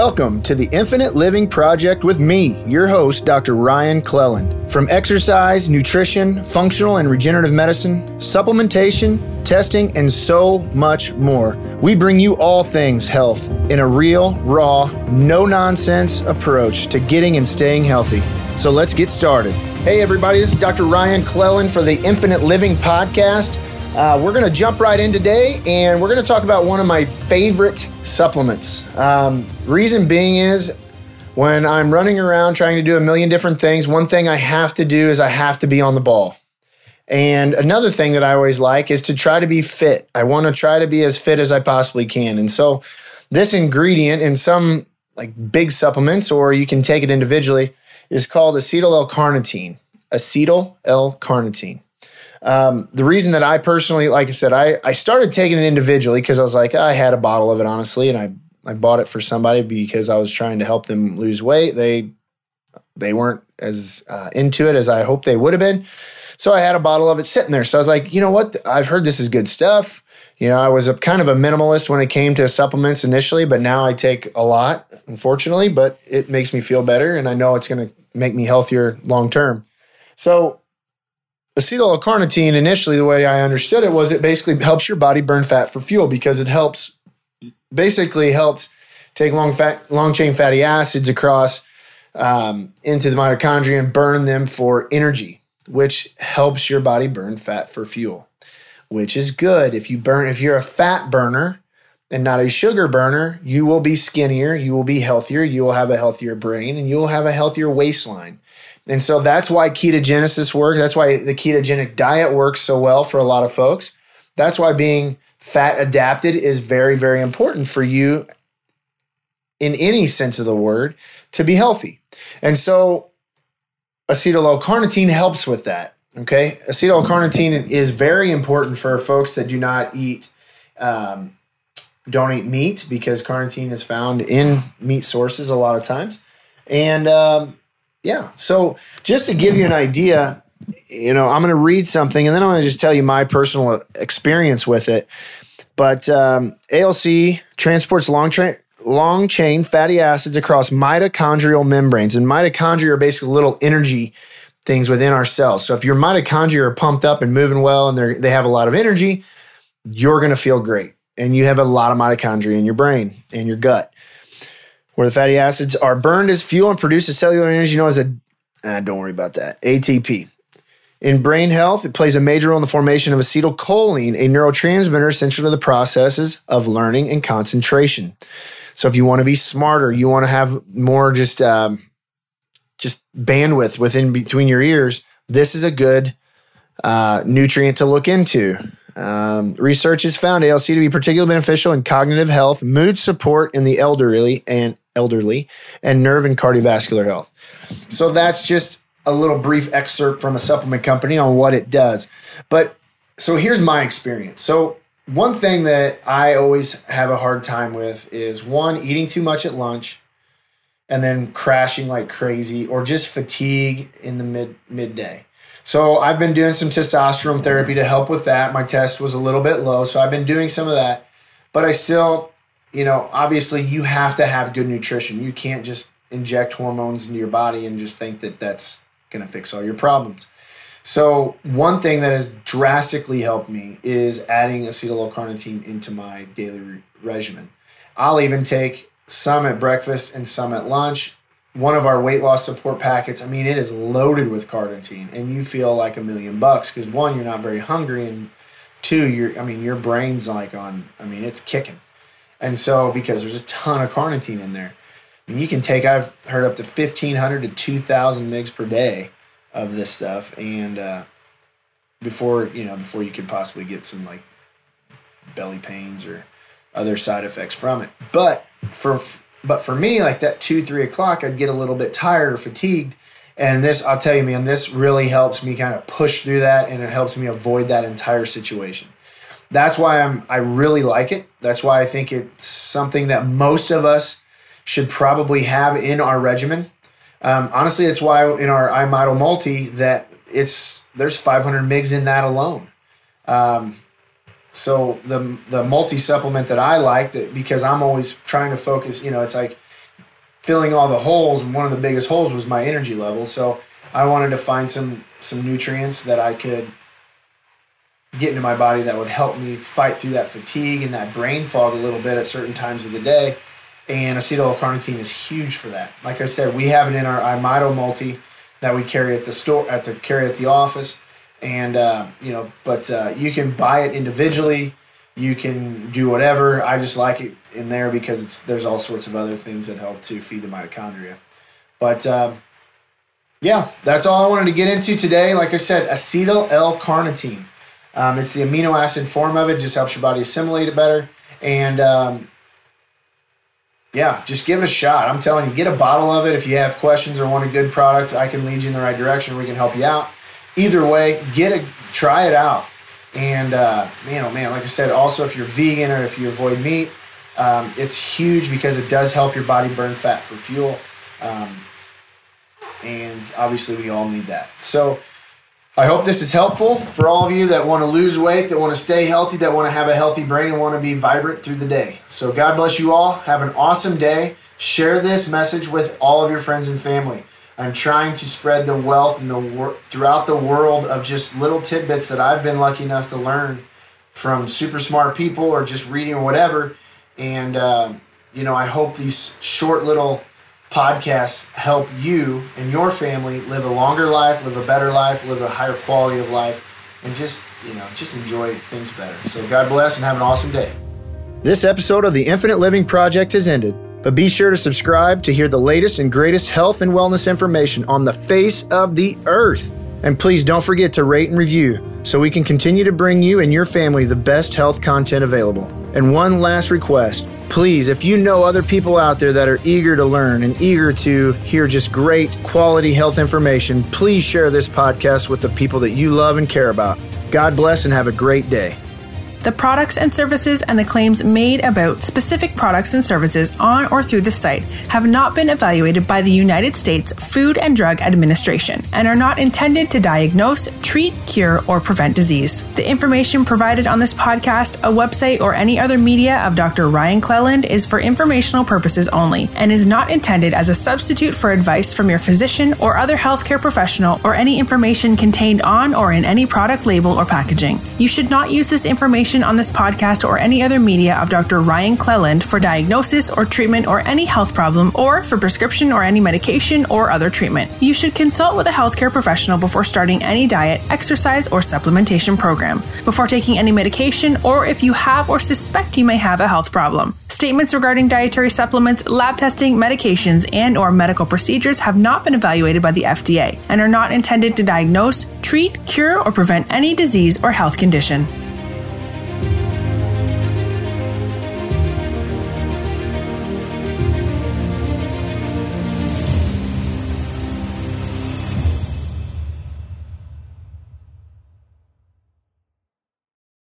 Welcome to the Infinite Living Project with me, your host, Dr. Ryan Cleland. From exercise, nutrition, functional and regenerative medicine, supplementation, testing, and so much more, we bring you all things health in a real, raw, no nonsense approach to getting and staying healthy. So let's get started. Hey, everybody, this is Dr. Ryan Cleland for the Infinite Living Podcast. Uh, we're going to jump right in today and we're going to talk about one of my favorite supplements. Um, reason being is when I'm running around trying to do a million different things, one thing I have to do is I have to be on the ball. And another thing that I always like is to try to be fit. I want to try to be as fit as I possibly can. And so this ingredient in some like big supplements, or you can take it individually, is called acetyl L-carnitine. Acetyl L-carnitine. Um, the reason that I personally, like I said, I, I started taking it individually because I was like, I had a bottle of it, honestly, and I, I bought it for somebody because I was trying to help them lose weight. They they weren't as uh, into it as I hoped they would have been. So I had a bottle of it sitting there. So I was like, you know what? I've heard this is good stuff. You know, I was a kind of a minimalist when it came to supplements initially, but now I take a lot, unfortunately, but it makes me feel better and I know it's going to make me healthier long term. So acetyl L-carnitine initially the way I understood it was it basically helps your body burn fat for fuel because it helps basically helps take long fat long chain fatty acids across um, into the mitochondria and burn them for energy, which helps your body burn fat for fuel, which is good. If you burn if you're a fat burner and not a sugar burner, you will be skinnier, you will be healthier, you will have a healthier brain, and you will have a healthier waistline. And so that's why ketogenesis works. That's why the ketogenic diet works so well for a lot of folks. That's why being fat adapted is very, very important for you in any sense of the word to be healthy. And so acetyl L-carnitine helps with that. Okay. Acetyl L-carnitine is very important for folks that do not eat, um, don't eat meat because carnitine is found in meat sources a lot of times. And um, yeah. So just to give you an idea, you know, I'm going to read something and then I'm going to just tell you my personal experience with it. But um, ALC transports long train long chain fatty acids across mitochondrial membranes, and mitochondria are basically little energy things within our cells. So if your mitochondria are pumped up and moving well, and they they have a lot of energy, you're going to feel great, and you have a lot of mitochondria in your brain and your gut where the fatty acids are burned as fuel and produce produces cellular energy known as a, ah, don't worry about that, ATP. In brain health, it plays a major role in the formation of acetylcholine, a neurotransmitter essential to the processes of learning and concentration. So if you want to be smarter, you want to have more just um, just bandwidth within between your ears, this is a good uh, nutrient to look into. Um, research has found ALC to be particularly beneficial in cognitive health, mood support in the elderly, and elderly, and nerve and cardiovascular health. So that's just a little brief excerpt from a supplement company on what it does. But so here's my experience. So one thing that I always have a hard time with is one eating too much at lunch and then crashing like crazy or just fatigue in the mid midday. So I've been doing some testosterone therapy to help with that. My test was a little bit low, so I've been doing some of that. But I still you know, obviously you have to have good nutrition. You can't just inject hormones into your body and just think that that's going to fix all your problems. So, one thing that has drastically helped me is adding acetyl L-carnitine into my daily re- regimen. I'll even take some at breakfast and some at lunch. One of our weight loss support packets, I mean, it is loaded with carnitine, and you feel like a million bucks because one, you're not very hungry, and two, you're, I mean, your brain's like on, I mean, it's kicking. And so, because there's a ton of carnitine in there, I mean, you can take, I've heard up to 1,500 to 2,000 mgs per day of this stuff. And uh, before, you know, before you could possibly get some like belly pains or other side effects from it. But for, but for me, like that two, three o'clock, I'd get a little bit tired or fatigued. And this, I'll tell you, man, this really helps me kind of push through that and it helps me avoid that entire situation that's why I'm I really like it. That's why I think it's something that most of us should probably have in our regimen. Um, honestly, it's why in our iModel Multi that it's there's 500 migs in that alone. Um, so the the multi supplement that I like that because I'm always trying to focus. You know, it's like filling all the holes, and one of the biggest holes was my energy level. So I wanted to find some some nutrients that I could get into my body that would help me fight through that fatigue and that brain fog a little bit at certain times of the day. And acetyl L-carnitine is huge for that. Like I said, we have it in our Imito multi that we carry at the store at the carry at the office, and uh, you know, but uh, you can buy it individually. You can do whatever. I just like it in there because it's there's all sorts of other things that help to feed the mitochondria. But uh, yeah, that's all I wanted to get into today. Like I said, acetyl L-carnitine. Um, it's the amino acid form of it. Just helps your body assimilate it better. And um, yeah, just give it a shot. I'm telling you, get a bottle of it. If you have questions or want a good product, I can lead you in the right direction. We can help you out. Either way, get a try it out. And uh, man, oh man, like I said, also if you're vegan or if you avoid meat, um, it's huge because it does help your body burn fat for fuel. Um, and obviously, we all need that. So I hope this is helpful for all of you that want to lose weight, that want to stay healthy, that want to have a healthy brain, and want to be vibrant through the day. So, God bless you all. Have an awesome day. Share this message with all of your friends and family. I'm trying to spread the wealth and the wor- throughout the world of just little tidbits that I've been lucky enough to learn from super smart people or just reading or whatever. And uh, you know, I hope these short little podcasts help you and your family live a longer life, live a better life, live a higher quality of life, and just, you know, just enjoy things better. So God bless and have an awesome day. This episode of the Infinite Living Project has ended, but be sure to subscribe to hear the latest and greatest health and wellness information on the face of the earth. And please don't forget to rate and review so we can continue to bring you and your family the best health content available. And one last request please, if you know other people out there that are eager to learn and eager to hear just great quality health information, please share this podcast with the people that you love and care about. God bless and have a great day. The products and services and the claims made about specific products and services on or through the site have not been evaluated by the United States Food and Drug Administration and are not intended to diagnose, treat, cure, or prevent disease. The information provided on this podcast, a website, or any other media of Dr. Ryan Cleland is for informational purposes only and is not intended as a substitute for advice from your physician or other healthcare professional or any information contained on or in any product label or packaging. You should not use this information on this podcast or any other media of Dr. Ryan Cleland for diagnosis or treatment or any health problem or for prescription or any medication or other treatment. You should consult with a healthcare professional before starting any diet, exercise, or supplementation program, before taking any medication, or if you have or suspect you may have a health problem. Statements regarding dietary supplements, lab testing, medications, and or medical procedures have not been evaluated by the FDA and are not intended to diagnose, treat, cure, or prevent any disease or health condition.